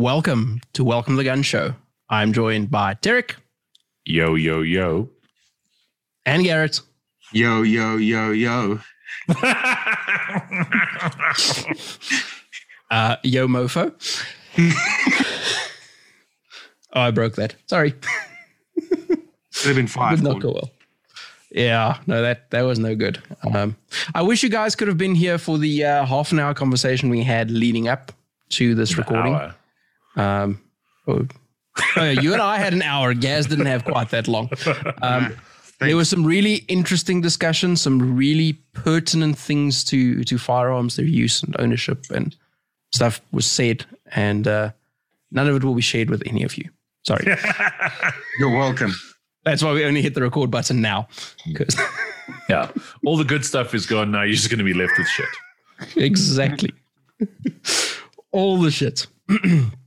welcome to Welcome to the Gun Show. I'm joined by Derek Yo, yo, yo. and Garrett. Yo, yo, yo, yo. Uh, yo, mofo. oh, I broke that. Sorry. Could have been five. Did not go well. Yeah, no, that that was no good. Um, I wish you guys could have been here for the uh, half an hour conversation we had leading up to this recording. Hour. Um, oh, oh, yeah, you and I had an hour. Gaz didn't have quite that long. Um, there was some really interesting discussion, some really pertinent things to to firearms, their use and ownership, and stuff was said, and uh, none of it will be shared with any of you. Sorry, You're welcome. that's why we only hit the record button now. 'Cause- Yeah. All the good stuff is gone now. You're just going to be left with shit. exactly. All the shit.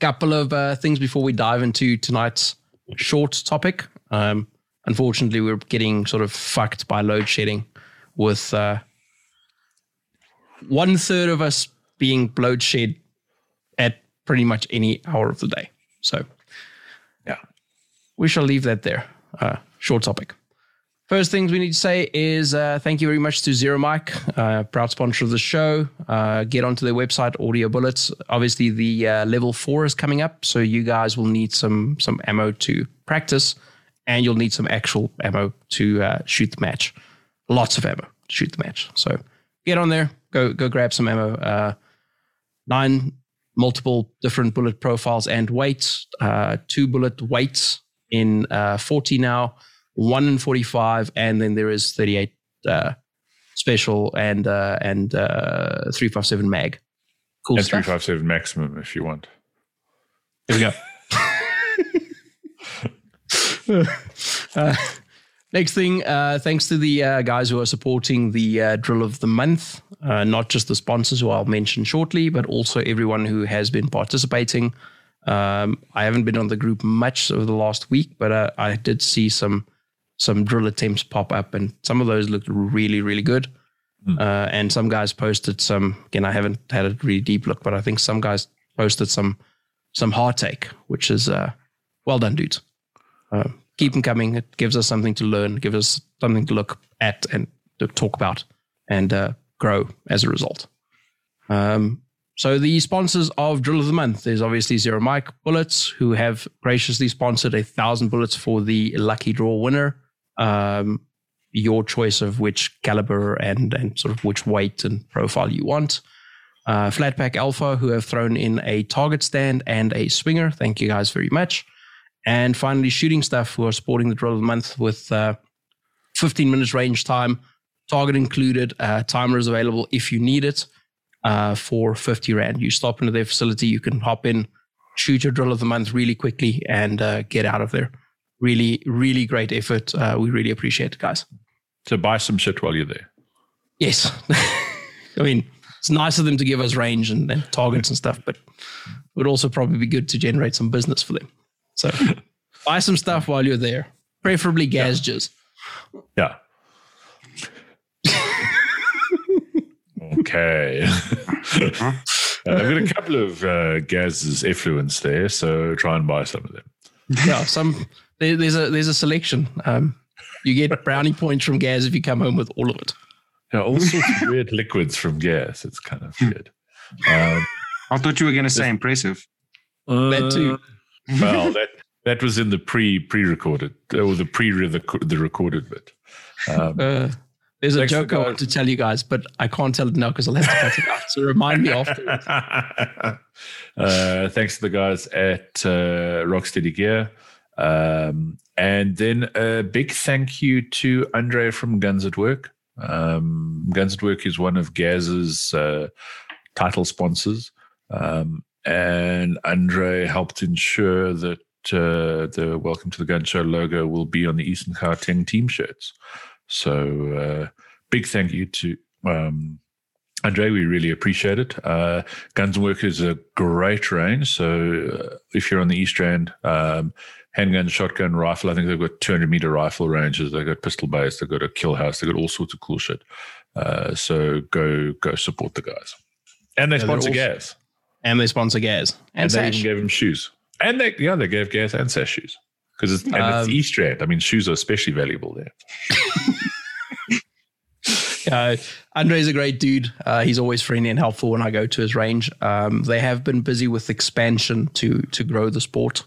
Couple of uh, things before we dive into tonight's short topic. Um, unfortunately, we're getting sort of fucked by load shedding, with uh, one third of us being load shed at pretty much any hour of the day. So, Yeah. we shall leave that there. Uh, short topic. First things we need to say is uh, thank you very much to Zero Mike, uh, proud sponsor of the show. Uh, get onto their website, Audio Bullets. Obviously, the uh, level four is coming up, so you guys will need some some ammo to practice, and you'll need some actual ammo to uh, shoot the match. Lots of ammo to shoot the match. So get on there, go go grab some ammo. Uh, nine multiple different bullet profiles and weights. Two bullet weights in 40 now one in 45 and then there is 38 uh, special and uh, and uh, 357 mag. Cool And stuff. 357 maximum if you want. here we go. Uh, next thing uh, thanks to the uh, guys who are supporting the uh, drill of the month uh, not just the sponsors who i'll mention shortly but also everyone who has been participating. Um, i haven't been on the group much over the last week but uh, i did see some some drill attempts pop up and some of those looked really really good Hmm. uh, and some guys posted some again i haven't had a really deep look but i think some guys posted some some hard take which is uh, well done dudes uh, keep them coming it gives us something to learn gives us something to look at and to talk about and uh, grow as a result um, so the sponsors of Drill of the Month is obviously Zero Mike Bullets, who have graciously sponsored a thousand bullets for the lucky draw winner. Um, your choice of which caliber and and sort of which weight and profile you want. Uh, Flatpack Alpha, who have thrown in a target stand and a swinger. Thank you guys very much. And finally, Shooting Stuff, who are supporting the Drill of the Month with uh, 15 minutes range time, target included. Uh, timer is available if you need it uh, for 50 Rand. You stop into their facility, you can hop in, shoot your drill of the month really quickly, and uh, get out of there. Really, really great effort. Uh, we really appreciate it, guys. So buy some shit while you're there. Yes. I mean, it's nice of them to give us range and, and targets and stuff, but it would also probably be good to generate some business for them. So buy some stuff while you're there, preferably Gazges. Yeah. okay. Uh, I've got a couple of uh, Gaz's effluents there, so try and buy some of them. Yeah, some there, there's a there's a selection. Um, you get brownie points from Gaz if you come home with all of it. Yeah, all sorts of weird liquids from Gas. It's kind of weird. Um, I thought you were going to say impressive. That too. uh, well, that that was in the pre pre recorded or the pre the, the recorded bit. Um, Uh, there's a joke I want to tell you guys, but I can't tell it now because I'll have to cut it out. So remind me after. uh, thanks to the guys at uh, Rocksteady Gear. Um, and then a big thank you to Andre from Guns at Work. Um, Guns at Work is one of Gaz's uh, title sponsors. Um, and Andre helped ensure that uh, the Welcome to the Gun Show logo will be on the Eastern Gauteng team shirts. So, uh, big thank you to um, Andre. We really appreciate it. Uh, Guns and Work is a great range. So, uh, if you're on the East Rand, um, handgun, shotgun, rifle, I think they've got 200 meter rifle ranges. They've got pistol base. They've got a kill house. They've got all sorts of cool shit. Uh, so, go go support the guys. And they Yeah, sponsor gas. And they sponsor Gaz and, and they even gave him shoes. And they, yeah, they gave Gas and Sash shoes because it's, and it's Um, Easter egg. I mean, shoes are especially valuable there. Uh, Andre's a great dude. Uh, he's always friendly and helpful when I go to his range. Um, they have been busy with expansion to to grow the sport.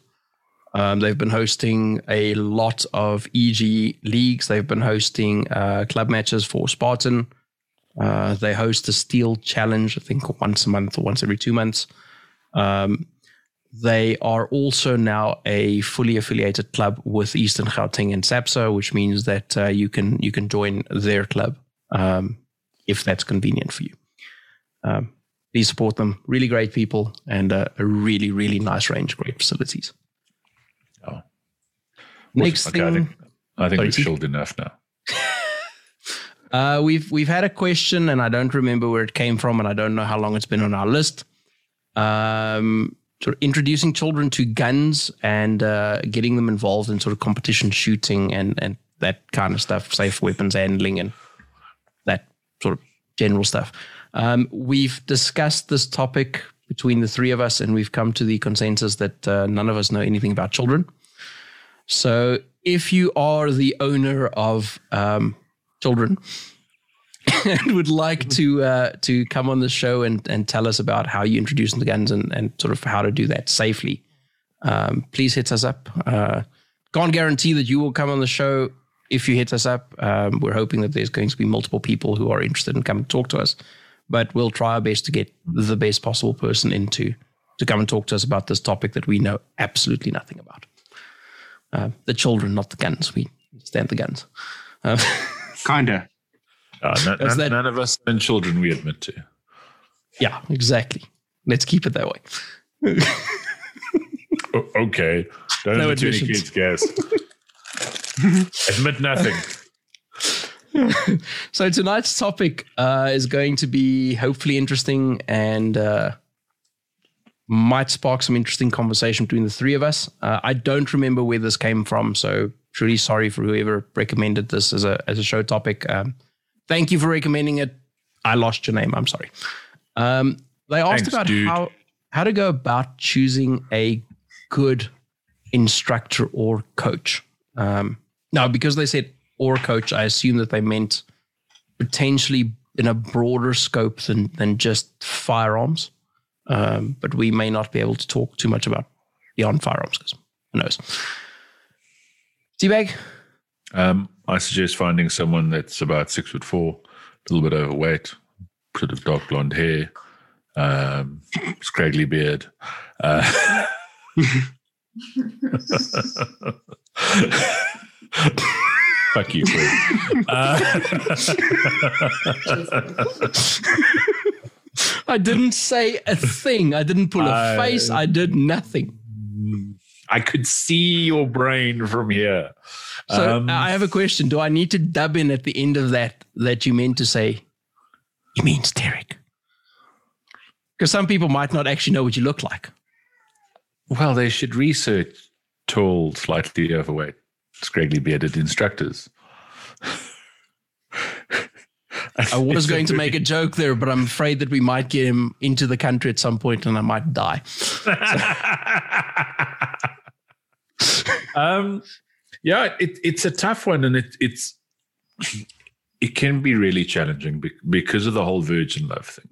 Um, they've been hosting a lot of EG leagues. They've been hosting uh, club matches for Spartan. Uh, they host the Steel Challenge, I think once a month or once every two months. Um, they are also now a fully affiliated club with Eastern Gauteng and SAPSA, which means that uh, you can you can join their club um, if that's convenient for you. Um, please support them. Really great people and uh, a really really nice range, of great facilities. Next Okay, I thing, think, I think we've chilled enough now. Uh, we've we've had a question, and I don't remember where it came from, and I don't know how long it's been on our list. Um, sort of introducing children to guns and uh, getting them involved in sort of competition shooting and and that kind of stuff, safe weapons handling, and that sort of general stuff. Um, we've discussed this topic between the three of us, and we've come to the consensus that uh, none of us know anything about children. So, if you are the owner of um, children and would like to uh, to come on the show and, and tell us about how you introduce them to guns and, and sort of how to do that safely, um, please hit us up. Uh, can't guarantee that you will come on the show if you hit us up. Um, we're hoping that there's going to be multiple people who are interested in coming to talk to us, but we'll try our best to get the best possible person into to come and talk to us about this topic that we know absolutely nothing about. Uh, the children, not the guns. We understand the guns. Uh, Kinda. Uh, no- That's none, that- none of us and children we admit to. Yeah, exactly. Let's keep it that way. O- okay. Don't No admit to any kids, guys. admit nothing. So tonight's topic uh, is going to be hopefully interesting and uh, might spark some interesting conversation between the three of us. Uh, I don't remember where this came from, so truly sorry for whoever recommended this as a as a show topic. Um, thank you for recommending it. I lost your name. I'm sorry. Um, they asked Thanks, about dude. how how to go about choosing a good instructor or coach. Um, now, because they said or coach, I assume that they meant potentially in a broader scope than than just firearms. Um, but we may not be able to talk too much about beyond firearms because who knows. Teabag, Um, I suggest finding someone that's about six foot four, a little bit overweight, sort of dark blonde hair, um, scraggly beard. Uh, fuck you, Uh, I didn't say a thing. I didn't pull a I- face. I did nothing. I could see your brain from here. So Um, I have a question. Do I need to dub in at the end of that that you meant to say, he means Derek? Because some people might not actually know what you look like. Well, they should research tall, slightly overweight, scraggly bearded instructors. I was going to make a joke there, but I'm afraid that we might get him into the country at some point and I might die. um, yeah, it, it's a tough one, and it, it's it can be really challenging because of the whole virgin love thing.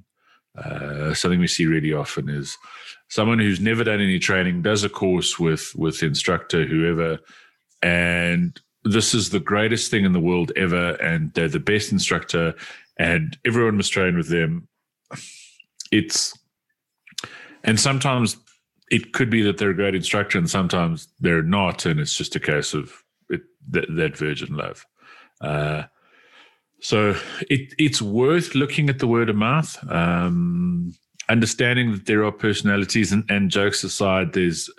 Uh, something we see really often is someone who's never done any training does a course with with instructor whoever, and this is the greatest thing in the world ever, and they're the best instructor, and everyone must train with them. It's and sometimes it could be that they're a great instructor and sometimes they're not and it's just a case of it, that, that virgin love uh, so it, it's worth looking at the word of mouth um, understanding that there are personalities and, and jokes aside there's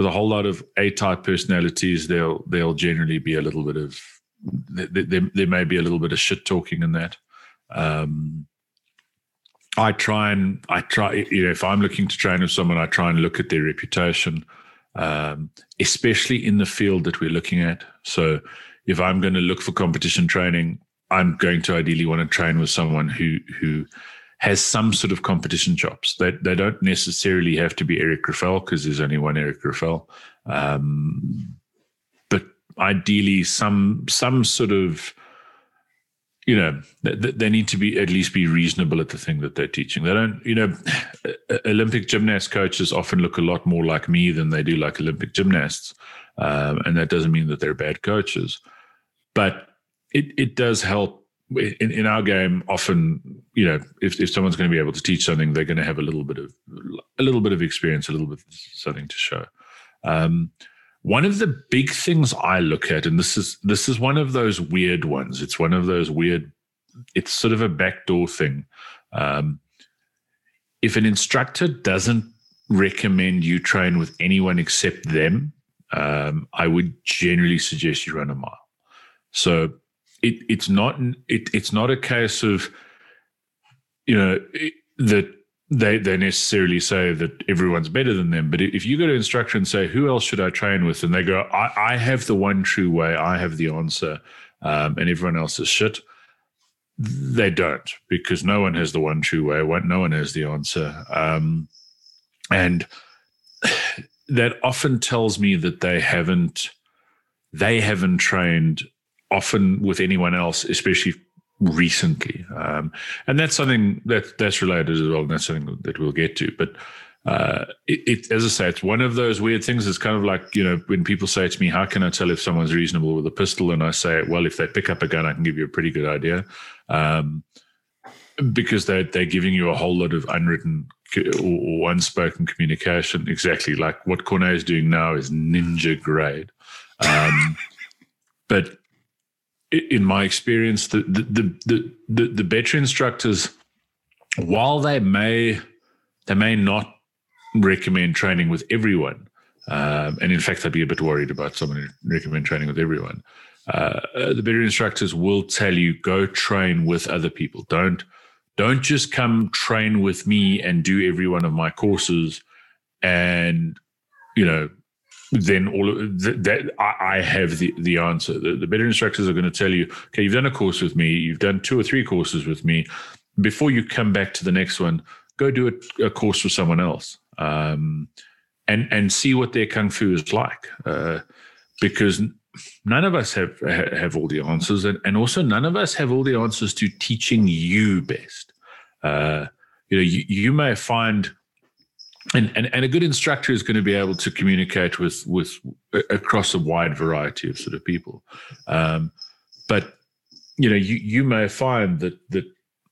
with a whole lot of a-type personalities there'll there'll generally be a little bit of there, there, there may be a little bit of shit talking in that um, I try and I try, you know, if I'm looking to train with someone, I try and look at their reputation, um, especially in the field that we're looking at. So if I'm going to look for competition training, I'm going to ideally want to train with someone who who has some sort of competition chops. They they don't necessarily have to be Eric Grauffel because there's only one Eric Grauffel. Um, but ideally, some some sort of you know they, they need to be at least be reasonable at the thing that they're teaching. They don't, you know, Olympic gymnast coaches often look a lot more like me than they do like Olympic gymnasts, um, and that doesn't mean that they're bad coaches, but it it does help in, in our game, often, you know, if, if someone's going to be able to teach something, they're going to have a little bit of a little bit of experience, a little bit something to show. Um, one of the big things I look at, and this is this is one of those weird ones. It's one of those weird. It's sort of a backdoor thing. Um, if an instructor doesn't recommend you train with anyone except them, um, I would generally suggest you run a mile. So it, it's not it, it's not a case of you know that they they necessarily say that everyone's better than them. But if you go to instructor and say, "Who else should I train with?" and they go, "I, I have the one true way. I have the answer, um, and everyone else is shit." They don't because no one has the one true way. No one has the answer, um, and that often tells me that they haven't they haven't trained often with anyone else, especially recently. Um, and that's something that that's related as well. And that's something that we'll get to. But uh, it, it, as I say, it's one of those weird things. It's kind of like, you know, when people say to me, how can I tell if someone's reasonable with a pistol? And I say, well, if they pick up a gun, I can give you a pretty good idea. Um, because they're, they're giving you a whole lot of unwritten or, unspoken communication. Exactly like what Cornet is doing now is ninja grade. Um, but in my experience, the the the the, the better instructors, while they may they may not recommend training with everyone, um, and in fact, I'd be a bit worried about someone who recommend training with everyone. Uh, the better instructors will tell you go train with other people. Don't don't just come train with me and do every one of my courses, and you know then all that, I, have the, the answer. The, the better instructors are going to tell you, okay, you've done a course with me, you've done two or three courses with me. Before you come back to the next one, go do a, a course with someone else, um, and and see what their kung fu is like, uh, because none of us have have all the answers, and, and also none of us have all the answers to teaching you best. Uh, you know, you, you may find and, and and a good instructor is going to be able to communicate with with across a wide variety of sort of people. Um, but you know you you may find that that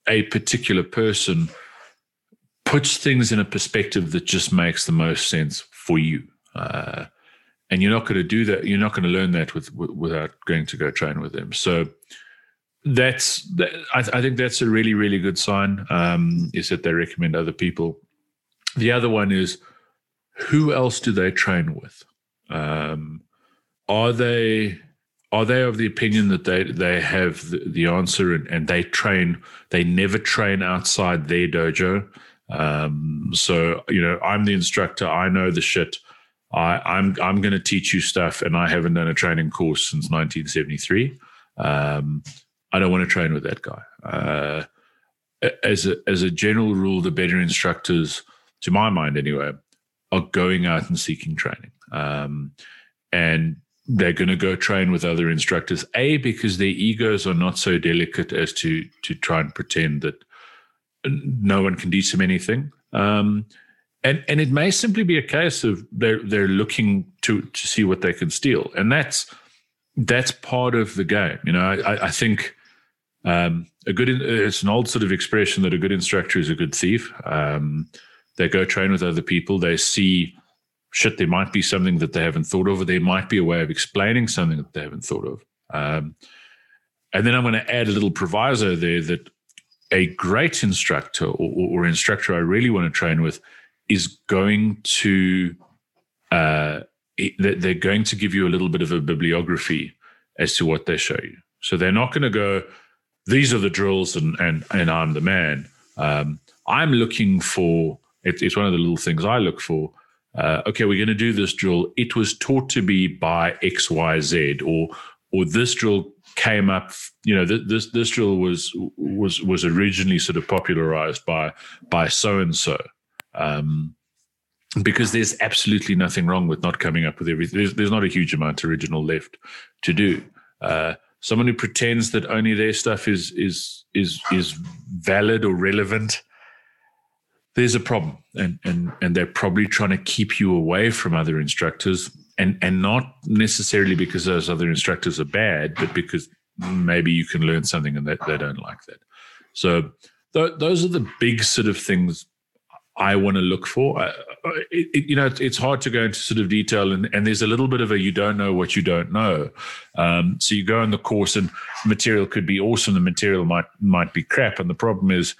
a particular person puts things in a perspective that just makes the most sense for you. Uh, and you're not going to do that you're not going to learn that with, with, without going to go train with them. So that's that, I, I, think that's a really really good sign um, is that they recommend other people the other one is who else do they train with? Um, are they are they of the opinion that they they have the, the answer and, and, they train they never train outside their dojo? Um, so you know i'm the instructor. I know the shit. I, i'm i'm going to teach you stuff and i haven't done a training course since 1973 um, i don't want to train with that guy. Uh, as a as a general rule the better instructors to my mind anyway, are going out and seeking training. Um, and they're going to go train with other instructors, A, because their egos are not so delicate as to, to try and pretend that no one can teach them anything. Um, and, and it may simply be a case of they're, they're looking to, to see what they can steal. And that's, that's part of the game. You know, I, I think um, a good, it's an old sort of expression that a good instructor is a good thief. Um, they go train with other people. They see shit. There might be something that they haven't thought of, or there might be a way of explaining something that they haven't thought of. Um, and then I'm going to add a little proviso there that a great instructor or, or instructor I really want to train with is going to uh, they're going to give you a little bit of a bibliography as to what they show you. So they're not going to go, these are the drills and and and I'm the man. Um, I'm looking for it, it's one of the little things I look for. Uh, okay, we're going to do this drill. It was taught to be by X, Y, Z, or or this drill came up. You know, th- this this drill was was was originally sort of popularized by by so and so. Because there's absolutely nothing wrong with not coming up with everything. There's, there's not a huge amount of original left to do. Uh, someone who pretends that only their stuff is is is is valid or relevant there's a problem and and and they're probably trying to keep you away from other instructors and and not necessarily because those other instructors are bad but because maybe you can learn something and they, they don't like that so th- those are the big sort of things I want to look for. Uh, it, you know, it's hard to go into sort of detail, and, and there's a little bit of a you don't know what you don't know. Um, so you go on the course, and material could be awesome. The material might might be crap, and the problem is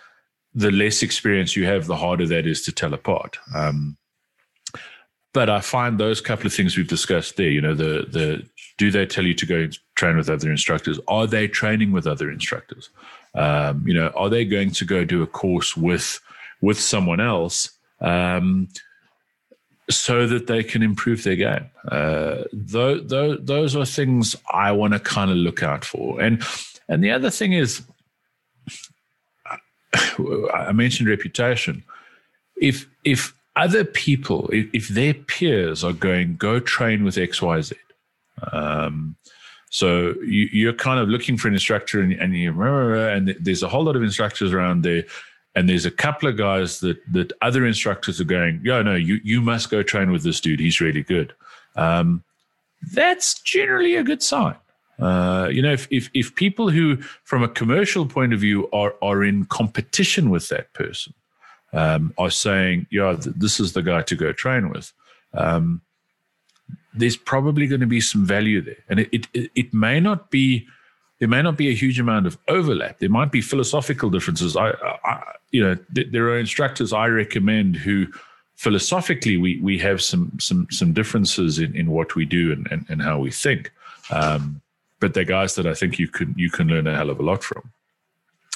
the less experience you have, the harder that is to tell apart. Um, but I find those couple of things we've discussed there, you know, the the do they tell you to go train with other instructors? Are they training with other instructors? Um, you know, are they going to go do a course with with someone else um, so that they can improve their game. Uh, those, are things I want to kind of look out for. And and the other thing is, I mentioned reputation. If if other people, if, if their peers are going, go train with X Y Z. Um, so you, you're kind of looking for an instructor, and, and you and there's a whole lot of instructors around there and there's a couple of guys that that other instructors are going, yeah, no, you you must go train with this dude. He's really good. Um, that's generally a good sign. Uh, you know, if, if if people who, from a commercial point of view, are are in competition with that person, um, are saying, yeah, th- this is the guy to go train with. Um, there's probably going to be some value there, and it, it it may not be there may not be a huge amount of overlap. There might be philosophical differences. I, I you know, th- there are instructors I recommend who philosophically we we have some some some differences in, in what we do and, and, and how we think. Um, but they're guys that I think you can you can learn a hell of a lot from.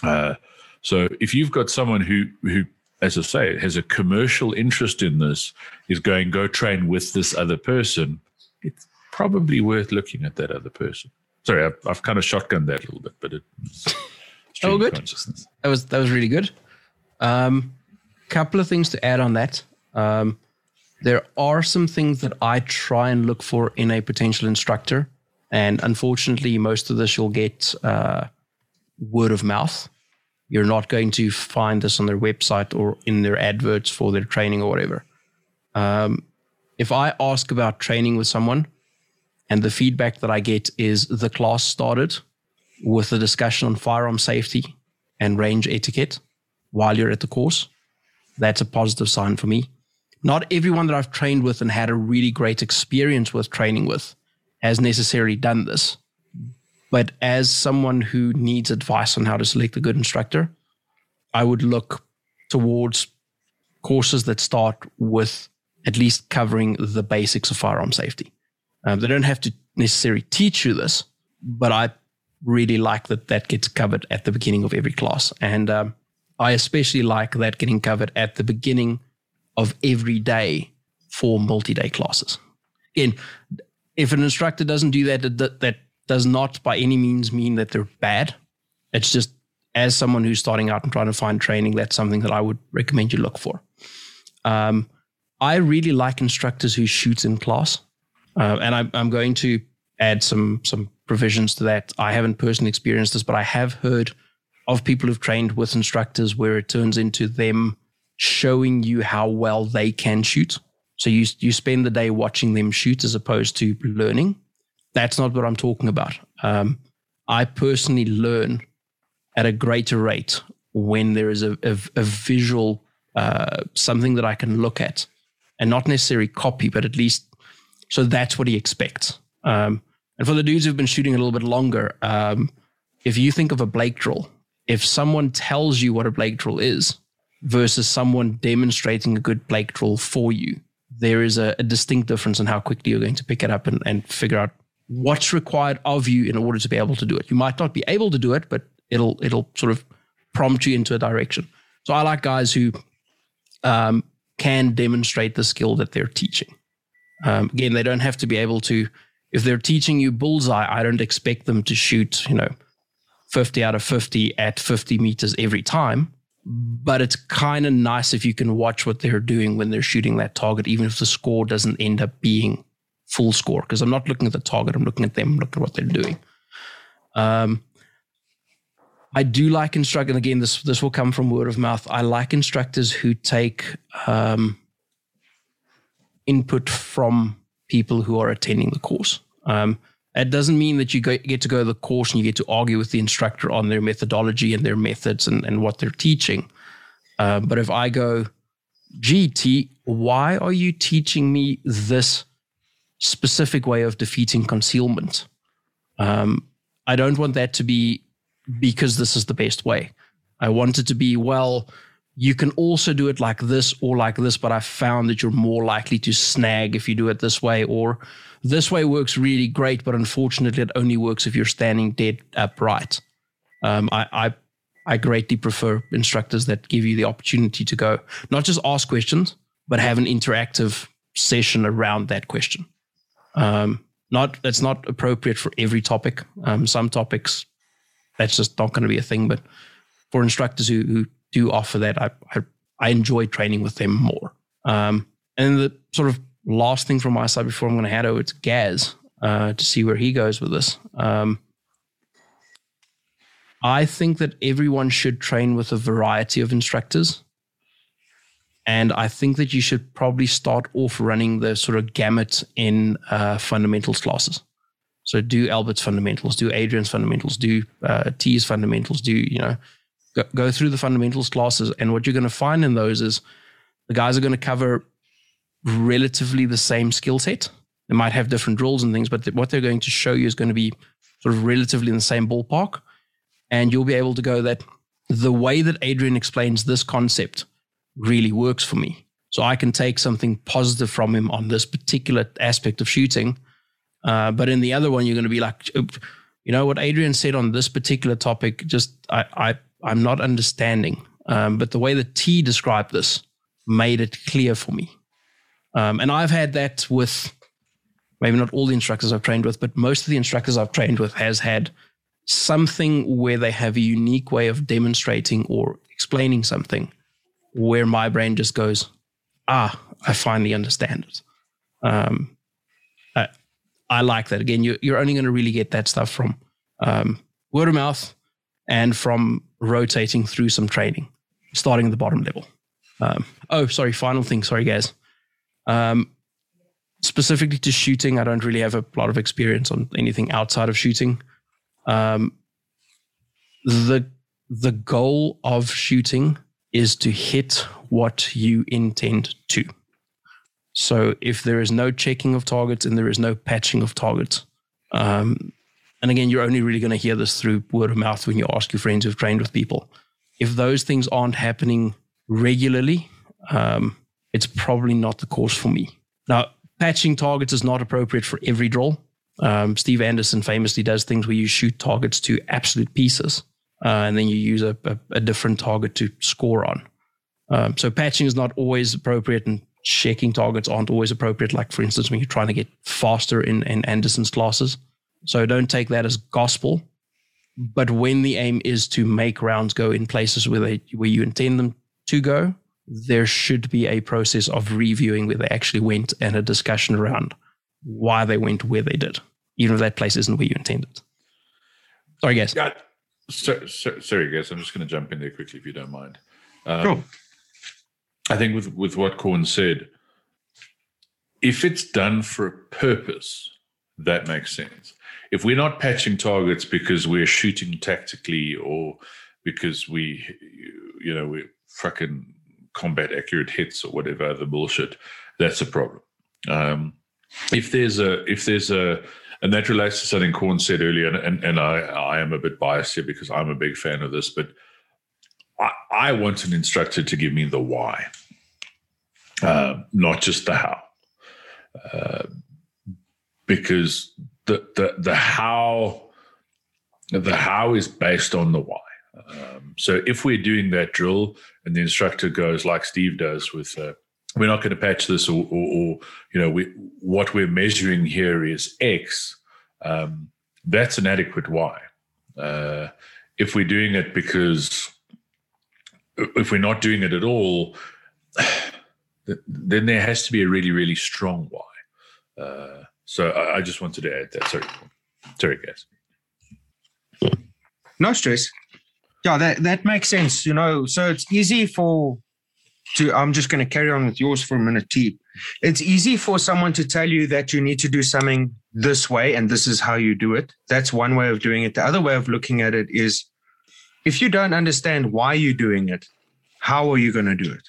Uh, so if you've got someone who who as I say, has a commercial interest in this, is going go train with this other person, it's probably worth looking at that other person. Sorry, I've, I've kind of shotgunned that a little bit, but it's oh good. That was that was really good. Um, couple of things to add on that. Um, there are some things that I try and look for in a potential instructor, and unfortunately, most of this you'll get uh, word of mouth. You're not going to find this on their website or in their adverts for their training or whatever. Um, if I ask about training with someone, and the feedback that I get is the class started with a discussion on firearm safety and range etiquette while you're at the course. That's a positive sign for me. Not everyone that I've trained with and had a really great experience with training with has necessarily done this. But as someone who needs advice on how to select a good instructor, I would look towards courses that start with at least covering the basics of firearm safety. Um, they don't have to necessarily teach you this, but I really like that that gets covered at the beginning of every class. And um, I especially like that getting covered at the beginning of every day for multi day classes. Again, if an instructor doesn't do that, that, that does not by any means mean that they're bad. It's just as someone who's starting out and trying to find training, that's something that I would recommend you look for. Um, I really like instructors who shoot in class. Uh, and I, I'm going to add some some provisions to that. I haven't personally experienced this, but I have heard of people who've trained with instructors where it turns into them showing you how well they can shoot. So you you spend the day watching them shoot as opposed to learning. That's not what I'm talking about. Um, I personally learn at a greater rate when there is a, a, a visual uh, something that I can look at and not necessarily copy, but at least so that's what he expects. Um, and for the dudes who've been shooting a little bit longer, um, if you think of a Blake drill, if someone tells you what a Blake drill is versus someone demonstrating a good Blake drill for you, there is a, a distinct difference in how quickly you're going to pick it up and, and figure out what's required of you in order to be able to do it. You might not be able to do it, but it'll it'll sort of prompt you into a direction. So I like guys who um, can demonstrate the skill that they're teaching. Um, again, they don't have to be able to if they're teaching you bullseye, I don't expect them to shoot, you know, 50 out of 50 at 50 meters every time. But it's kind of nice if you can watch what they're doing when they're shooting that target, even if the score doesn't end up being full score. Because I'm not looking at the target, I'm looking at them, looking at what they're doing. Um, I do like instruct, and again, this this will come from word of mouth. I like instructors who take um, input from people who are attending the course. Um, it doesn't mean that you get to go to the course and you get to argue with the instructor on their methodology and their methods and, and what they're teaching. Uh, but if I go, GT, why are you teaching me this specific way of defeating concealment? Um, I don't want that to be because this is the best way. I want it to be, well, you can also do it like this or like this, but I found that you're more likely to snag if you do it this way, or this way works really great, but unfortunately, it only works if you're standing dead upright. Um, I, I, I greatly prefer instructors that give you the opportunity to go, not just ask questions, but have an interactive session around that question. Um, not that's not appropriate for every topic. Um, some topics that's just not going to be a thing, but for instructors who, who do offer that, I, I, I enjoy training with them more. Um, and the sort of last thing from my side before I'm going to hand over to Gaz uh, to see where he goes with this. Um, I think that everyone should train with a variety of instructors. And I think that you should probably start off running the sort of gamut in uh, fundamentals classes. So do Albert's fundamentals, do Adrian's fundamentals, do uh, T's fundamentals, do, you know, go, go through the fundamentals classes. And what you're going to find in those is the guys are going to cover relatively the same skill set. They might have different rules and things, but what they're going to show you is going to be sort of relatively in the same ballpark. And you'll be able to go that the way that Adrian explains this concept really works for me. So I can take something positive from him on this particular aspect of shooting. Uh, but in the other one, you're going to be like, you know, what Adrian said on this particular topic, just I, I I'm not understanding. Um, but the way that T described this made it clear for me. Um, and I've had that with maybe not all the instructors I've trained with, but most of the instructors I've trained with has had something where they have a unique way of demonstrating or explaining something where my brain just goes, ah, I finally understand it. Um, I, I, like that. Again, you, you're only going to really get that stuff from um, word of mouth and from rotating through some training, starting at the bottom level. Um, oh, sorry, final thing. Sorry, guys. Um, specifically to shooting, I don't really have a lot of experience on anything outside of shooting. Um, the the goal of shooting is to hit what you intend to. So if there is no checking of targets and there is no patching of targets, um, and again, you're only really going to hear this through word of mouth when you ask your friends who've trained with people. If those things aren't happening regularly, um, it's probably not the course for me. Now, patching targets is not appropriate for every draw. Um, Steve Anderson famously does things where you shoot targets to absolute pieces, uh, and then you use a, a, a, different target to score on. Um, so patching is not always appropriate, and checking targets aren't always appropriate. Like for instance, when you're trying to get faster in, in Anderson's classes. So don't take that as gospel. But when the aim is to make rounds go in places where they where you intend them to go, there should be a process of reviewing where they actually went and a discussion around why they went where they did, even if that place isn't where you intended. Sorry, guys. Yeah, so, so, sorry, guys. I'm just going to jump in there quickly if you don't mind. Um, Sure. I think with with what Corn said, if it's done for a purpose, that makes sense. If we're not patching targets because we're shooting tactically or because we, you know, we're fucking combat accurate hits or whatever other bullshit, that's a problem. Um, if there's a if there's a and that relates to something Corn said earlier, and, and, and I, I am a bit biased here because I'm a big fan of this, but I, I want an instructor to give me the why, uh, not just the how. Uh, because the, the the how the how is based on the why. Um, so if we're doing that drill and the instructor goes like Steve does with uh, we're not going to patch this, or, or, or you know, we, what we're measuring here is X. Um, that's an adequate Y. Uh, if we're doing it because if we're not doing it at all, then there has to be a really, really strong why. Uh, so I, I, just wanted to add that. Sorry, sorry, guys. No stress. Yeah, that that makes sense. You know, so it's easy for to. I'm just going to carry on with yours for a minute, T. It's easy for someone to tell you that you need to do something this way and this is how you do it. That's one way of doing it. The other way of looking at it is if you don't understand why you're doing it, how are you going to do it?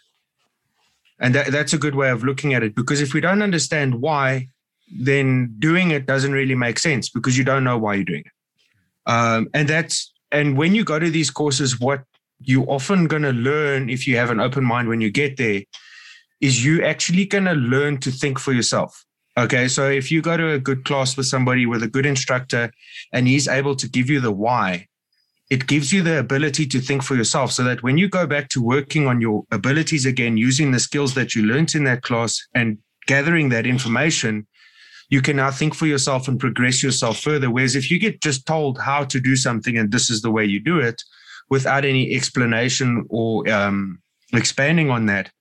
And that, that's a good way of looking at it because if we don't understand why, then doing it doesn't really make sense because you don't know why you're doing it. Um, and that's and when you go to these courses, what you're often going to learn if you have an open mind when you get there is you actually going to learn to think for yourself. Okay, so if you go to a good class with somebody with a good instructor and he's able to give you the why, it gives you the ability to think for yourself so that when you go back to working on your abilities again, using the skills that you learned in that class and gathering that information, you can now think for yourself and progress yourself further. Whereas if you get just told how to do something and this is the way you do it without any explanation or um, expanding on that,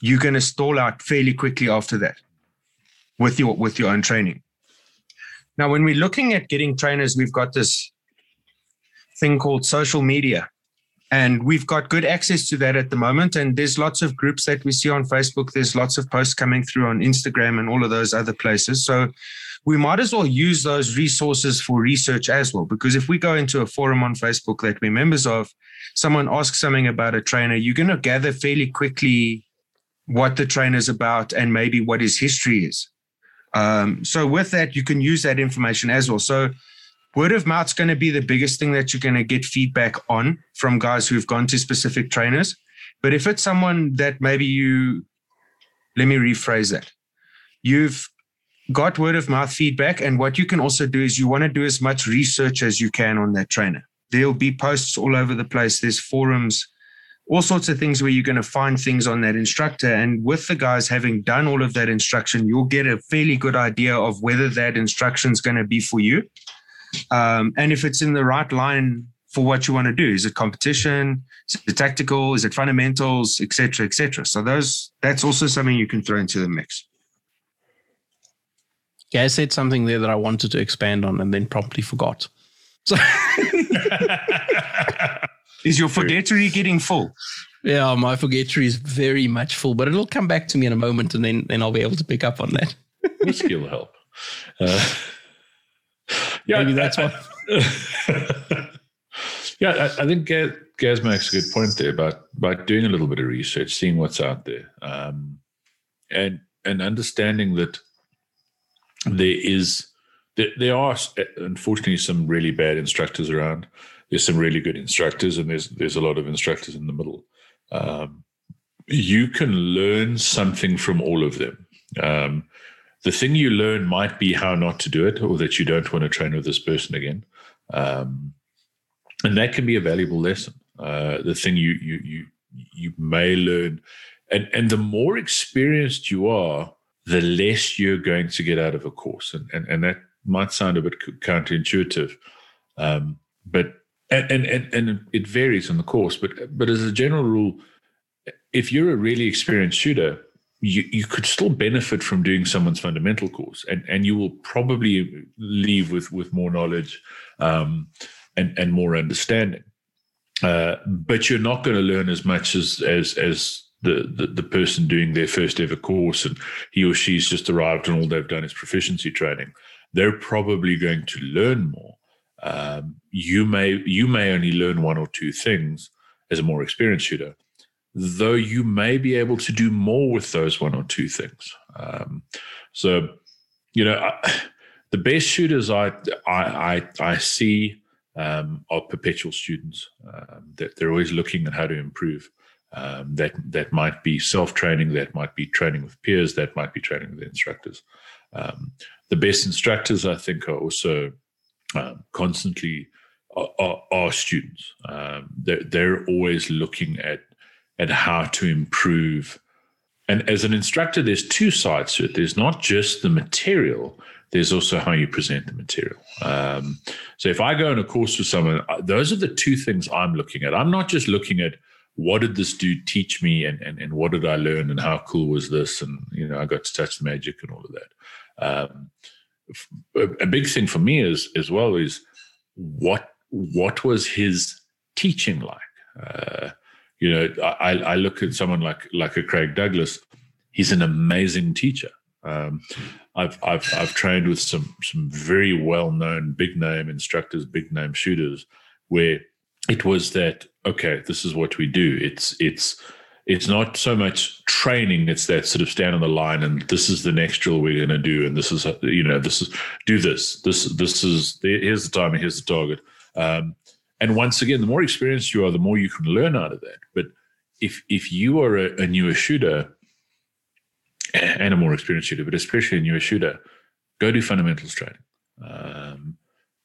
you're going to stall out fairly quickly after that with your with your own training. Now, when we're looking at getting trainers, we've got this thing called social media. And we've got good access to that at the moment. And there's lots of groups that we see on Facebook. There's lots of posts coming through on Instagram and all of those other places. So we might as well use those resources for research as well. Because if we go into a forum on Facebook that we're members of, someone asks something about a trainer, you're going to gather fairly quickly what the trainer's about and maybe what his history is. Um, so with that, you can use that information as well. So word of mouth is going to be the biggest thing that you're going to get feedback on from guys who've gone to specific trainers. But if it's someone that maybe you, let me rephrase that. You've got word of mouth feedback. And what you can also do is you want to do as much research as you can on that trainer. There'll be posts all over the place. There's forums, all sorts of things where you're going to find things on that instructor. And with the guys having done all of that instruction, you'll get a fairly good idea of whether that instruction is going to be for you um, and if it's in the right line for what you want to do. Is it competition? Is it tactical? Is it fundamentals, etc., etc. So those that's also something you can throw into the mix. Yeah, I said something there that I wanted to expand on and then promptly forgot. So is your forgettery getting full? Yeah, my forgettery is very much full, but it'll come back to me in a moment, and then then I'll be able to pick up on that. Whiskey will help. Uh, yeah, maybe that's why. yeah, I, I think Gaz, Gaz, makes a good point there about about doing a little bit of research, seeing what's out there, um, and and understanding that there is there, there are unfortunately some really bad instructors around. There's some really good instructors, and there's there's a lot of instructors in the middle. Um, you can learn something from all of them. Um, the thing you learn might be how not to do it or that you don't want to train with this person again. Um, and that can be a valuable lesson. Uh, the thing you, you, you, you may learn. And, and the more experienced you are, the less you're going to get out of a course. And, and, and that might sound a bit counterintuitive. Um, but, and, and, and, it varies on the course, but, but as a general rule, if you're a really experienced shooter, you, you could still benefit from doing someone's fundamental course and, and you will probably leave with, with more knowledge um, and, and more understanding. Uh, but you're not going to learn as much as, as, as the, the, the, person doing their first ever course and he or she's just arrived and all they've done is proficiency training. They're probably going to learn more. Um, you may you may only learn one or two things as a more experienced shooter though you may be able to do more with those one or two things. Um, so, you know, I, the best shooters I I I, I see um, are perpetual students. Um, that they're always looking at how to improve. Um, that that might be self training. That might be training with peers. That might be training with instructors. Um, the best instructors, I think, are also um, constantly are, are, are students. they're, they're always looking at and how to improve and as an instructor, there's two sides to it. There's not just the material, there's also how you present the material. Um, so if I go on a course with someone, those are the two things I'm looking at. I'm not just looking at what did this dude teach me and, and, and what did I learn and how cool was this? And, you know, I got to touch the magic and all of that. Um, a, a big thing for me is as well is what, what was his teaching like? Uh, you know, I, I look at someone like, like a Craig Douglas, he's an amazing teacher. Um, I've I've I've trained with some some very well known big name instructors, big name shooters, where it was that okay, this is what we do. It's it's it's not so much training; it's that sort of stand on the line and this is the next drill we're going to do, and this is you know this is do this. This this is here's the time and here's the target. Um, and once again, the more experienced you are, the more you can learn out of that. But if if you are a, a newer shooter and a more experienced shooter, but especially a newer shooter, go do fundamentals training. Um,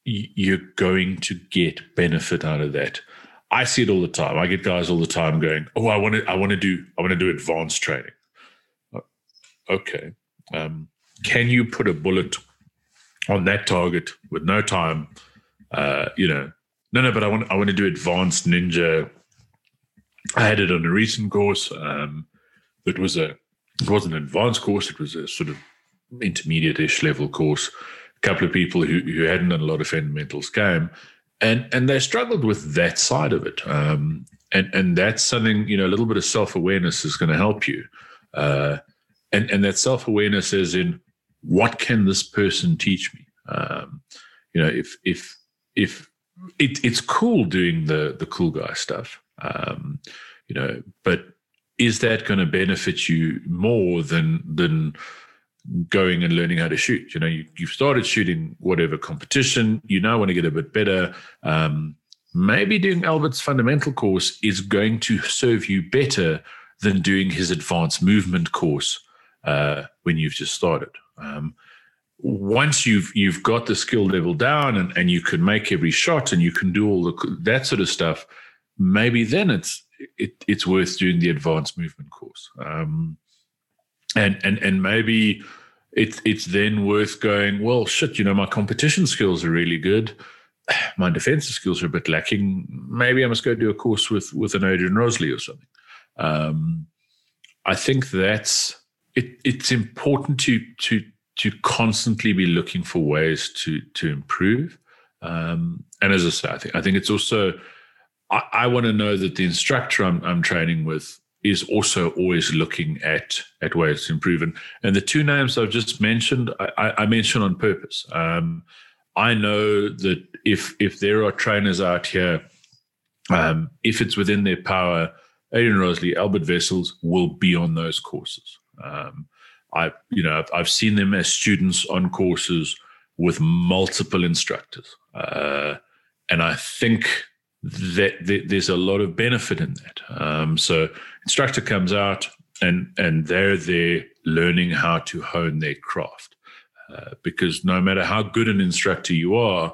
you're going to get benefit out of that. I see it all the time. I get guys all the time going, "Oh, I want to, I want to do, I want to do advanced training." Uh, okay, um, can you put a bullet on that target with no time? Uh, you know, no, no, but I want, I want to do advanced ninja. I had it on a recent course. Um, it was a it wasn't an advanced course, it was a sort of intermediate ish level course. A couple of people who, who hadn't done a lot of fundamentals came and and they struggled with that side of it. Um, and and that's something, you know, a little bit of self awareness is going to help you. Uh, and and that self awareness is in what can this person teach me? Um, you know, if if if it, it's cool doing the the cool guy stuff, um, you know, but is that going to benefit you more than than going and learning how to shoot? You know, you, have started shooting whatever competition, you now want to get a bit better. Um, maybe doing Albert's fundamental course is going to serve you better than doing his advanced movement course uh, when you've just started. Um, once you've you've got the skill level down and, and you can make every shot and you can do all the that sort of stuff, maybe then it's it, it's worth doing the advanced movement course. Um, and and and maybe it's it's then worth going. Well, shit, you know, my competition skills are really good. My defensive skills are a bit lacking. Maybe I must go do a course with with an Adrian Rosley or something. Um, I think that's it. It's important to to to constantly be looking for ways to to improve. Um, and as I say, I think I think it's also I, I want to know that the instructor I'm, I'm training with is also always looking at at ways to improve. And, and the two names I've just mentioned, I, I mentioned on purpose. Um, I know that if if there are trainers out here, um, if it's within their power, Adrian Rosley, Albert Vessels will be on those courses. Um, I, you know, I've, seen them as students on courses with multiple instructors, uh, and I think that, that, there's a lot of benefit in that. Um, so instructor comes out and and they're there learning how to hone their craft. Uh, because no matter how good an instructor you are,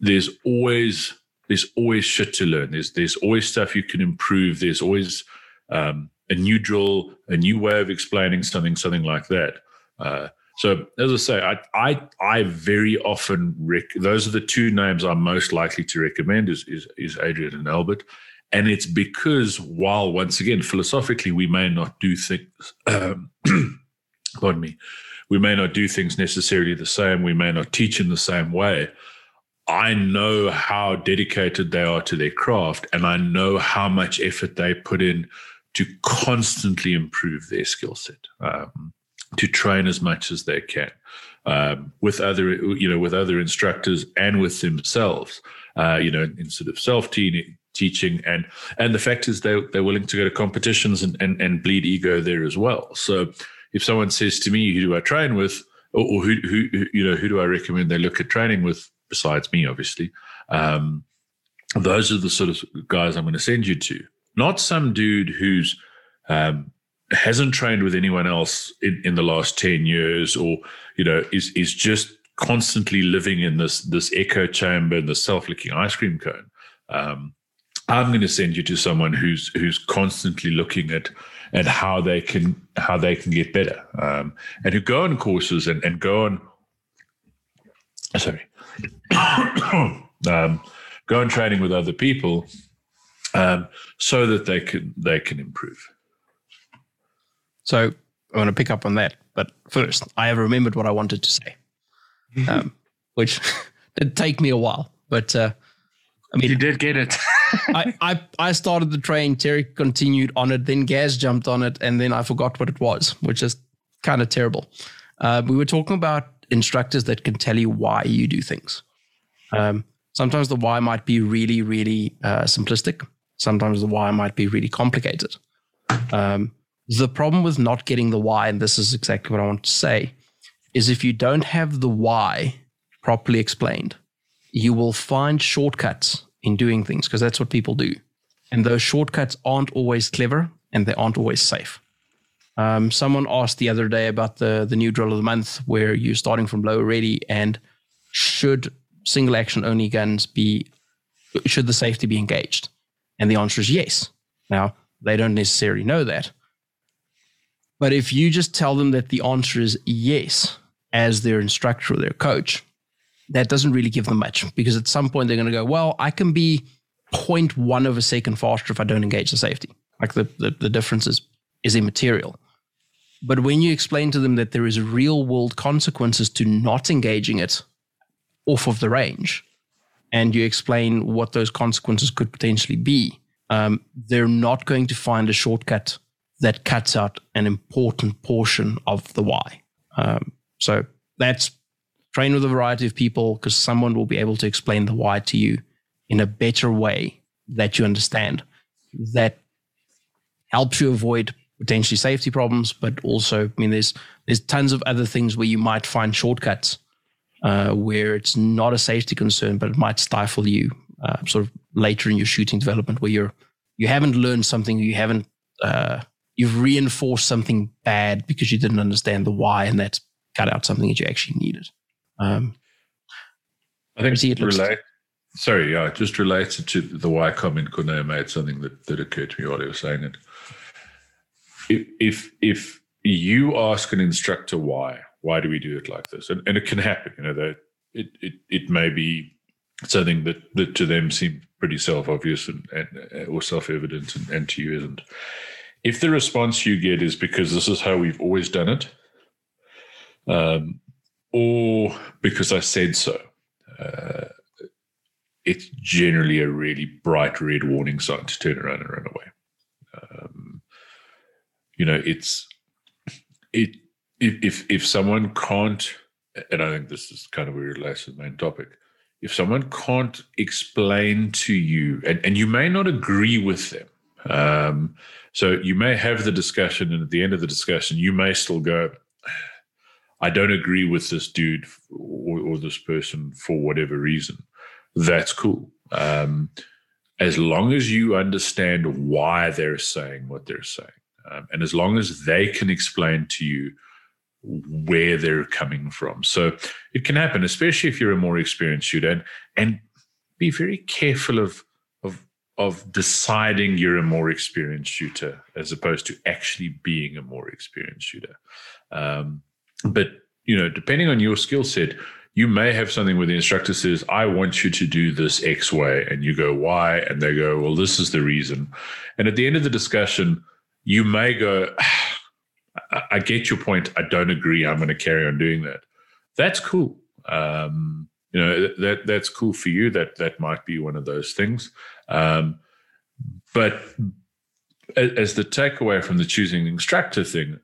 there's always there's always shit to learn. There's there's always stuff you can improve. There's always um, a new drill, a new way of explaining something, something like that. Uh, so as I say, I I, I very often rec- those are the two names I'm most likely to recommend is, is is Adrian and Albert, and it's because while once again philosophically we may not do things, um, pardon me, we may not do things necessarily the same, we may not teach in the same way. I know how dedicated they are to their craft, and I know how much effort they put in to constantly improve their skill set. Um, to train as much as they can um, with other, you know, with other instructors and with themselves, uh, you know, in sort of self teaching. And and the fact is they they're willing to go to competitions and, and and bleed ego there as well. So if someone says to me, "Who do I train with?" or, or who, who, who you know who do I recommend they look at training with besides me, obviously. Um, those are the sort of guys I'm going to send you to. Not some dude who's um, hasn't trained with anyone else in, in the last 10 years or you know is is just constantly living in this this echo chamber and the self-licking ice cream cone. Um, i'm going to send you to someone who's who's constantly looking at and how they can how they can get better, um, and who go on courses and, and go on sorry. Um, go on training with other people um, so that they can they can improve. So I want to pick up on that, but first I have remembered what I wanted to say, um, which did take me a while, but uh, I mean You did get it. I, I I started the train, Terry continued on it, then Gaz jumped on it, and then I forgot what it was, which is kind of terrible. Uh, we were talking about instructors that can tell you why you do things. Um, sometimes the why might be really, really uh, simplistic. Sometimes the why might be really complicated. Um, the problem with not getting the why, and this is exactly what I want to say, is if you don't have the why properly explained, you will find shortcuts in doing things because that's what people do. And those shortcuts aren't always clever and they aren't always safe. Um, someone asked the other day about the, the new drill of the month where you're starting from low already and should single action only guns be, should the safety be engaged? And the answer is yes. Now, they don't necessarily know that. But if you just tell them that the answer is yes as their instructor or their coach, that doesn't really give them much because at some point they're going to go, well, I can be 0.1 of a second faster if I don't engage the safety. Like the, the, the difference is, is immaterial. But when you explain to them that there is real world consequences to not engaging it off of the range, and you explain what those consequences could potentially be, um, they're not going to find a shortcut that cuts out an important portion of the why. Um, so that's train with a variety of people because someone will be able to explain the why to you in a better way that you understand that helps you avoid potentially safety problems but also i mean there's there's tons of other things where you might find shortcuts uh, where it's not a safety concern but it might stifle you uh, sort of later in your shooting development where you're you haven't learned something you haven't uh, you've reinforced something bad because you didn't understand the why and that's cut out something that you actually needed um, I think it looks- Sorry, yeah, just related to the why comment Cornea made something that, that occurred to me while he was saying it. If if if you ask an instructor why, why do we do it like this? And and it can happen, you know, that it it, it may be something that, that to them seems pretty self obvious and, and or self evident and, and to you isn't. If the response you get is because this is how we've always done it, um, or because I said so. Uh, it's generally a really bright red warning sign to turn around and run away. Um, you know, it's it if if if someone can't, and I think this is kind of where it relates to the main topic. If someone can't explain to you, and, and you may not agree with them, um, so you may have the discussion, and at the end of the discussion, you may still go, I don't agree with this dude or, or this person for whatever reason. That's cool. Um, as long as you understand why they're saying what they're saying, um, and as long as they can explain to you where they're coming from. So it can happen, especially if you're a more experienced shooter, and, and be very careful of of of deciding you're a more experienced shooter as opposed to actually being a more experienced shooter. Um, but you know, depending on your skill set, you may have something where the instructor says, I want you to do this X way. And you go, why? And they go, well, this is the reason. And at the end of the discussion, you may go, I, I get your point. I don't agree. I'm going to carry on doing that. That's cool. Um, you know, that that's cool for you. That that might be one of those things. Um, but as the takeaway from the choosing instructor thing,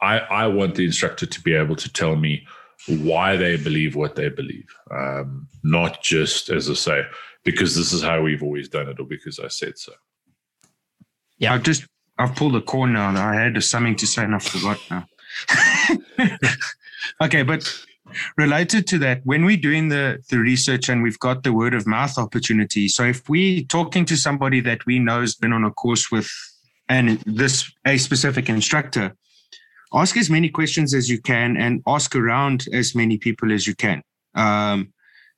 I, I want the instructor to be able to tell me why they believe what they believe, um, not just as I say because this is how we've always done it or because I said so. Yeah, I've just I've pulled a corner. I had something to say and I forgot now. okay, but related to that, when we're doing the the research and we've got the word of mouth opportunity, so if we're talking to somebody that we know has been on a course with and this a specific instructor, ask as many questions as you can and ask around as many people as you can. Um,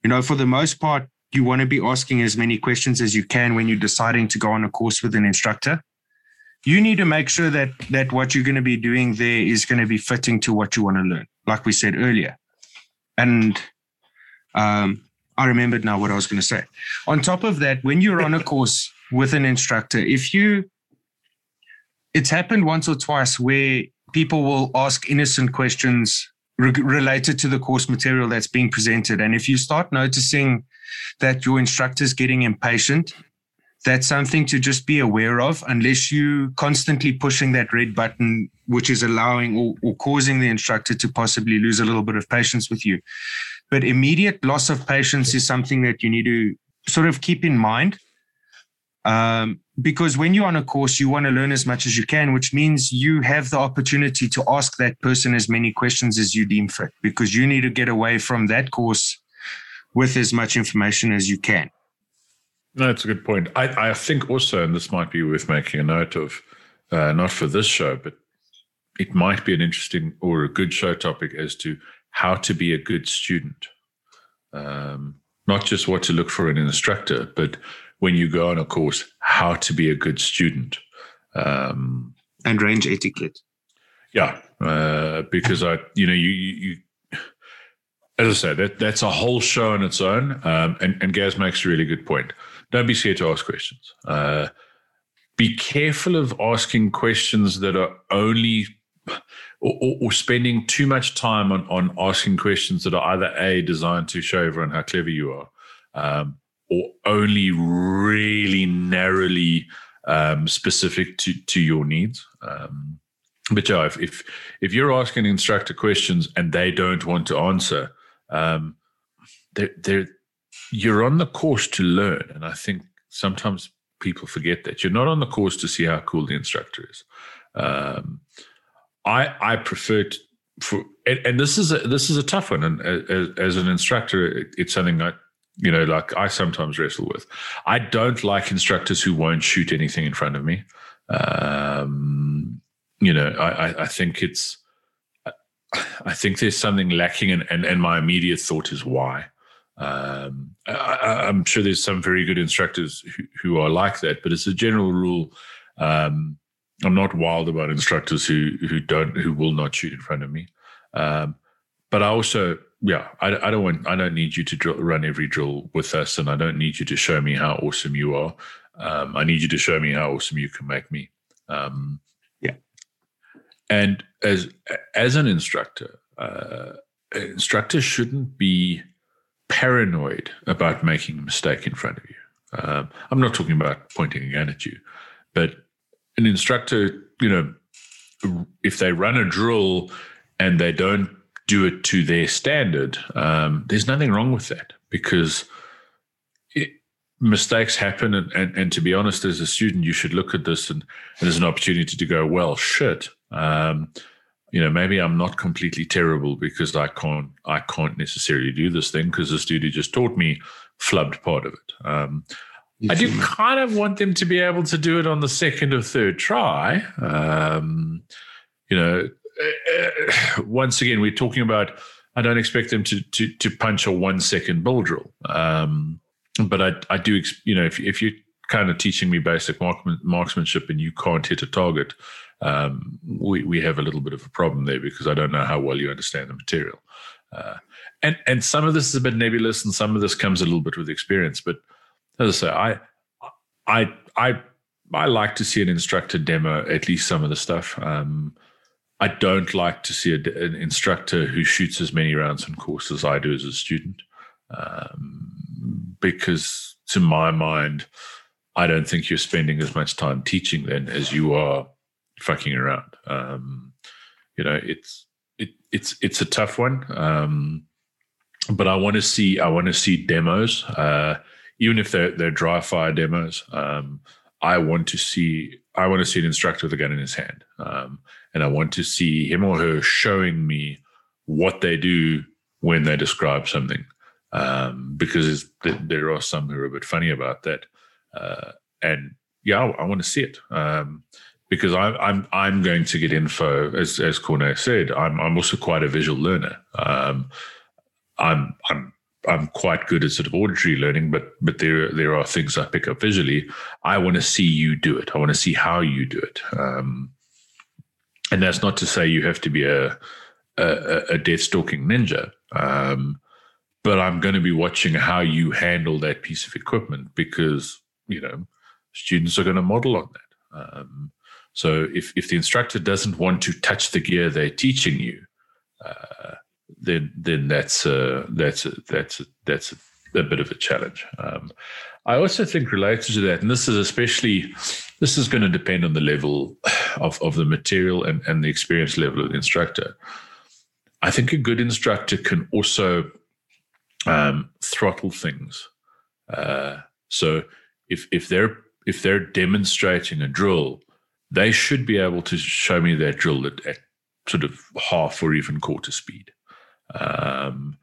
you know, for the most part, you want to be asking as many questions as you can when you're deciding to go on a course with an instructor. You need to make sure that that what you're going to be doing there is going to be fitting to what you want to learn, like we said earlier. And um, I remembered now what I was going to say. On top of that, when you're on a course with an instructor, if you, it's happened once or twice where people will ask innocent questions re- related to the course material that's being presented. And if you start noticing that your instructor's getting impatient, that's something to just be aware of unless you constantly pushing that red button which is allowing or, or, causing the instructor to possibly lose a little bit of patience with you. But immediate loss of patience is something that you need to sort of keep in mind um, because when you're on a course you want to learn as much as you can which means you have the opportunity to ask that person as many questions as you deem fit because you need to get away from that course with as much information as you can no, that's a good point. I, I think also, and this might be worth making a note of, uh, not for this show, but it might be an interesting or a good show topic as to how to be a good student. Um, not just what to look for in an instructor, but when you go on a course, how to be a good student. Um, and range etiquette. Yeah, uh, because I, you know, you, you, as I said, that that's a whole show on its own. Um, and, and Gaz makes a really good point don't be scared to ask questions. Uh, be careful of asking questions that are only or, or, or, spending too much time on, on asking questions that are either a designed to show everyone how clever you are, um, or only really narrowly um, specific to to your needs. Um, but yeah, if, if, if you're asking instructor questions and they don't want to answer, um, they're they're you're on the course to learn. And I think sometimes people forget that you're not on the course to see how cool the instructor is. Um, I I prefer to, for and, and, this is a this is a tough one. And as, as an instructor, it, it's something I you know like I sometimes wrestle with. I don't like instructors who won't shoot anything in front of me. Um, you know, I, I think it's I think there's something lacking, and, and and my immediate thought is why. Um, I, am sure there's some very good instructors who, who, are like that, but as a general rule, um, I'm not wild about instructors who who don't who will not shoot in front of me. Um, but I also, yeah, I, I, don't want I don't need you to drill, run every drill with us, and I don't need you to show me how awesome you are. Um, I need you to show me how awesome you can make me. Um, yeah, and as as an instructor, uh, instructors shouldn't be paranoid about making a mistake in front of you. Um, I'm not talking about pointing a gun at you, but an instructor, you know, if they run a drill and they don't do it to their standard, um, there's nothing wrong with that because it, mistakes happen. And, and, and, to be honest, as a student, you should look at this and, and as an opportunity to go, well, shit. Um, you know maybe i'm not completely terrible because i can't i can't necessarily do this thing because the studio just taught me flubbed part of it. Um, i do kind of want them to be able to do it on the second or third try. Um, you know uh, once again we're talking about i don't expect them to to, to punch a one second Bill Drill. Um, but i i do you know if, if you're kind of teaching me basic marksmanship and you can't hit a target um, we, we have a little bit of a problem there because I don't know how well you understand the material. Uh, and and some of this is a bit nebulous, and some of this comes a little bit with experience. But as I say, I I I I like to see an instructor demo at least some of the stuff. Um, I don't like to see a, an instructor who shoots as many rounds on course as I do as a student, um, because to my mind, I don't think you're spending as much time teaching then as you are fucking around. Um, you know, it's it, it's it's a tough one. Um, but I want to see I want to see demos, uh, even if they're they're dry fire demos. Um, I want to see I want to see an instructor with a gun in his hand, um, and I want to see him or her showing me what they do when they describe something. Um, because there are some who are a bit funny about that, uh, and yeah, I, I want to see it. Um, because I'm I'm I'm going to get info as as Cornet said. I'm I'm also quite a visual learner. Um, I'm I'm I'm quite good at sort of auditory learning, but but there there are things I pick up visually. I want to see you do it. I want to see how you do it. Um, and that's not to say you have to be a a, a death stalking ninja. Um, but I'm going to be watching how you handle that piece of equipment because you know students are going to model on that. Um, so if if the instructor doesn't want to touch the gear they're teaching you, uh, then then that's a, that's a, that's a, that's a, bit of a challenge. Um, I also think related to that, and this is especially this is going to depend on the level of, of the material and, and the experience level of the instructor. I think a good instructor can also um, throttle things. Uh, so if if they're if they're demonstrating a drill, they should be able to show me that drill at, at sort of half or even quarter speed. Um,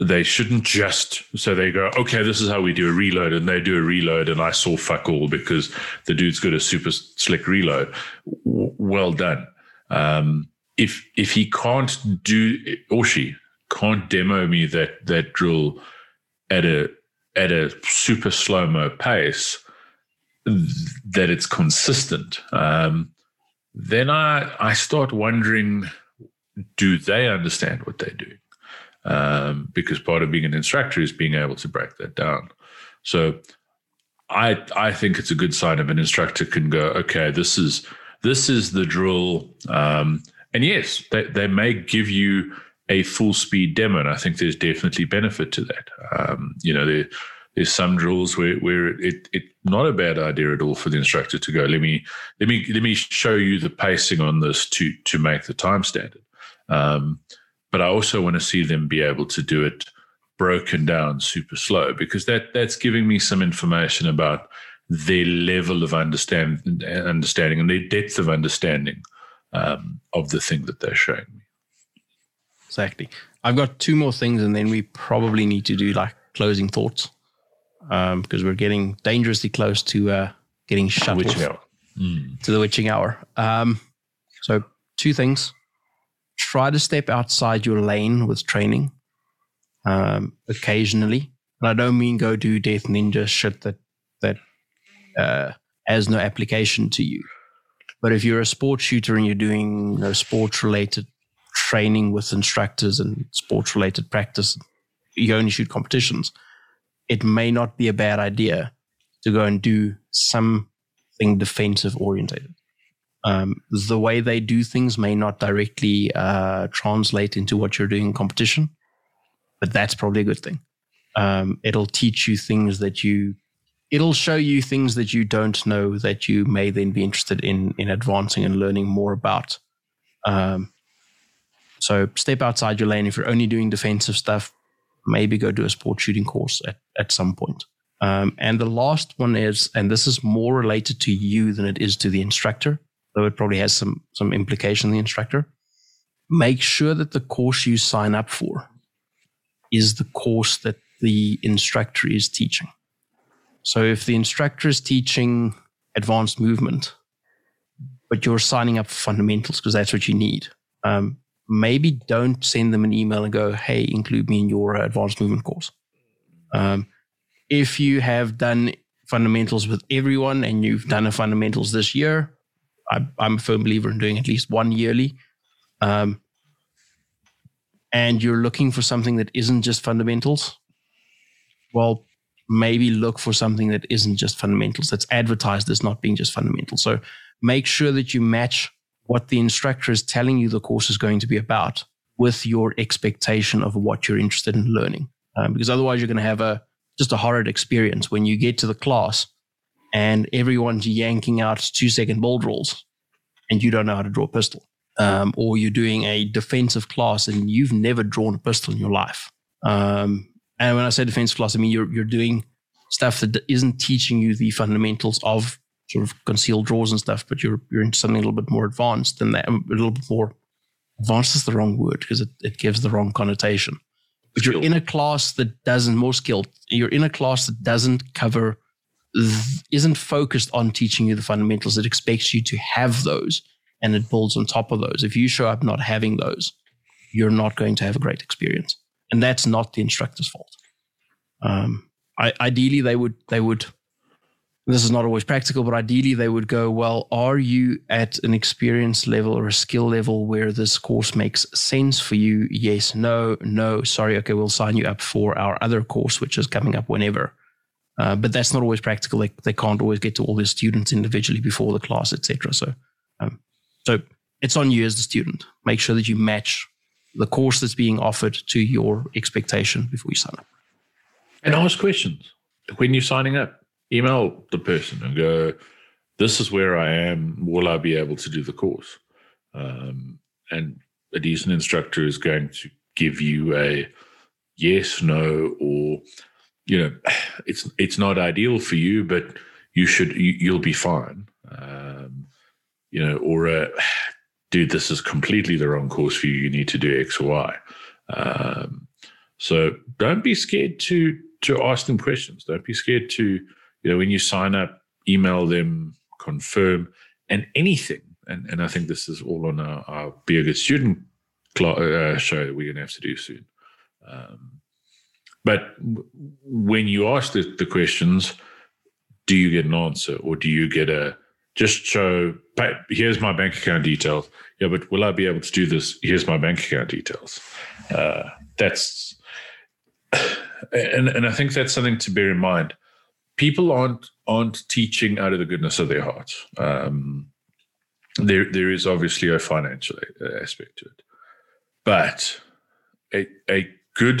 they shouldn't just so they go, okay, this is how we do a reload, and they do a reload, and I saw fuck all because the dude's got a super slick reload. W- well done. Um, if if he can't do or she can't demo me that that drill at a at a super slow mo pace, that it's consistent, um, then I I start wondering, do they understand what they're doing? Um, because part of being an instructor is being able to break that down. So I I think it's a good sign if an instructor can go, okay, this is this is the drill. Um, and yes, they, they may give you a full speed demo. And I think there's definitely benefit to that. Um, you know, there, there's some drills where, where it, not a bad idea at all for the instructor to go, let me, let me, let me show you the pacing on this to, to make the time standard. Um, but I also want to see them be able to do it broken down super slow because that that's giving me some information about their level of understand, understanding and their depth of understanding um, of the thing that they're showing me. Exactly. I've got two more things, and then we probably need to do like closing thoughts um, because we're getting dangerously close to uh, getting shut witching off mm. to the witching hour. Um, so, two things: try to step outside your lane with training um, occasionally, and I don't mean go do Death Ninja shit that that uh, has no application to you. But if you're a sports shooter and you're doing you know, sports related training with instructors and sports related practice, you only shoot competitions, it may not be a bad idea to go and do something defensive orientated. Um, the way they do things may not directly uh, translate into what you're doing in competition, but that's probably a good thing. Um, it'll teach you things that you it'll show you things that you don't know that you may then be interested in in advancing and learning more about. Um, so step outside your lane. If you're only doing defensive stuff, maybe go do a sport shooting course at, at some point. Um, and the last one is, and this is more related to you than it is to the instructor, though it probably has some some implication the instructor. Make sure that the course you sign up for is the course that the instructor is teaching. So if the instructor is teaching advanced movement, but you're signing up for fundamentals because that's what you need, um, maybe don't send them an email and go, hey, include me in your advanced movement course. Um, if you have done fundamentals with everyone and you've done a fundamentals this year, I, am a firm believer in doing at least one yearly. Um, and you're looking for something that isn't just fundamentals, well, maybe look for something that isn't just fundamentals, that's advertised as not being just fundamentals. So make sure that you match what the instructor is telling you the course is going to be about with your expectation of what you're interested in learning. Um, because otherwise, you're going to have a just a horrid experience when you get to the class and everyone's yanking out two second bolt rolls and you don't know how to draw a pistol. Um, or you're doing a defensive class and you've never drawn a pistol in your life. Um, and when I say defensive class, I mean you're you're doing stuff that isn't teaching you the fundamentals of sort of concealed draws and stuff, but you're you're into something a little bit more advanced than that. A little bit more advanced is the wrong word because it, it gives the wrong connotation. But you're in a class that doesn't more skilled. You're in a class that doesn't cover isn't focused on teaching you the fundamentals. It expects you to have those and it builds on top of those. If you show up not having those, you're not going to have a great experience. And that's not the instructor's fault. Um, I, ideally, they would they would. This is not always practical, but ideally they would go, well, are you at an experience level or a skill level where this course makes sense for you? Yes, no, no, sorry, okay, we'll sign you up for our other course, which is coming up whenever. Uh, but that's not always practical. They, they can't always get to all the students individually before the class, etc. So, um, so it's on you as the student. Make sure that you match the course that's being offered to your expectation before you sign up. And ask questions when you're signing up. Email the person and go, "This is where I am. Will I be able to do the course?" Um, and a decent instructor is going to give you a yes, no, or you know, it's it's not ideal for you, but you should you, will be fine. Um, you know, or a dude, this is completely the wrong course for you. You need to do X or Y. Um, so don't be scared to to ask them questions. Don't be scared to, you know, when you sign up, email them, confirm, and anything. And and I think this is all on our, our Be a Good Student uh, show that we're going to have to do soon. Um, but when you ask the, the questions, do you get an answer or do you get a just show here's my bank account details yeah but will i be able to do this here's my bank account details uh, that's and and i think that's something to bear in mind people aren't aren't teaching out of the goodness of their hearts um, there there is obviously a financial aspect to it. But a a good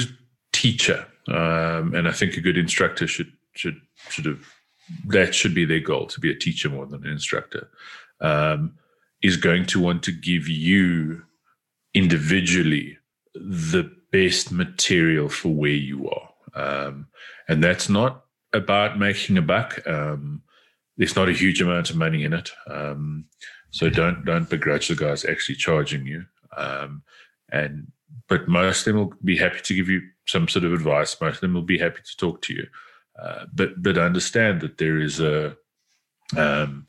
teacher um, and i think a good instructor should should should of that should be their goal to be a teacher more than an instructor um, is going to want to give you individually the best material for where you are. Um, and that's not about making a buck um, there's not a huge amount of money in it. Um, so don't don't begrudge the guys actually charging you. Um, and but most of them will be happy to give you some sort of advice. Most of them will be happy to talk to you. Uh, but but understand that there is a um,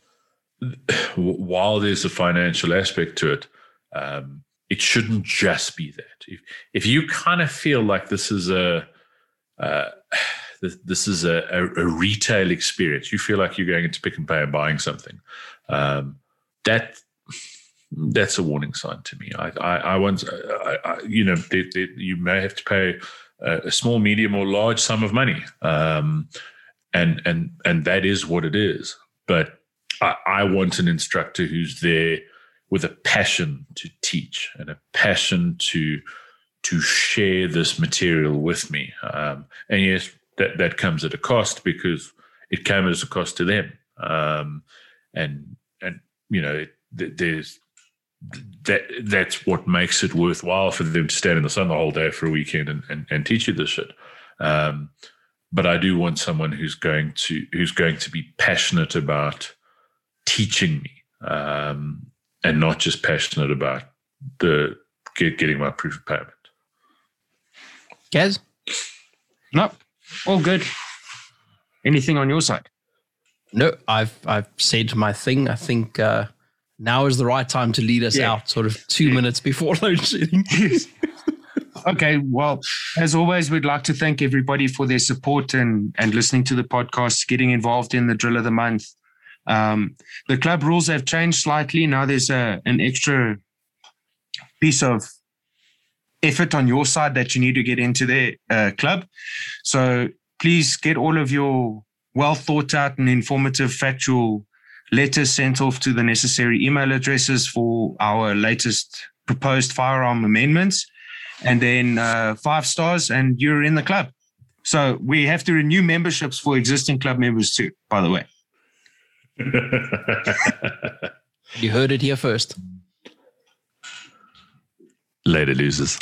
while there's a financial aspect to it, um, it shouldn't just be that. If if you kind of feel like this is a uh, this is a, a, a, retail experience, you feel like you're going into Pick n Pay and buying something. Um, that that's a warning sign to me. I I, I once I, I, you know they, they, you may have to pay a small, medium, or large sum of money, um, and and and that is what it is. But I, I want an instructor who's there with a passion to teach and a passion to to share this material with me. Um, and yes, that that comes at a cost because it came as a cost to them. Um, and and you know, it, there's that that's what makes it worthwhile for them to stand in the sun the whole day for a weekend and, and, and teach you this shit. Um, but I do want someone who's going to who's going to be passionate about teaching me, um, and not just passionate about the get, getting my proof of payment. Gaz? No, all good. Anything on your side? No, I've I've said my thing. I think uh, now is the right time to lead us yeah. out, sort of two yeah. minutes before load shedding. okay, well, as always, we'd like to thank everybody for their support and and listening to the podcast, getting involved in the drill of the month. Um, the club rules have changed slightly. Now there's a an extra piece of effort on your side that you need to get into their uh, club. So please get all of your well thought out and informative factual letters sent off to the necessary email addresses for our latest proposed firearm amendments, and then uh, five stars, and you're in the club. So we have to renew memberships for existing club members too, by the way. you heard it here first. Later, losers.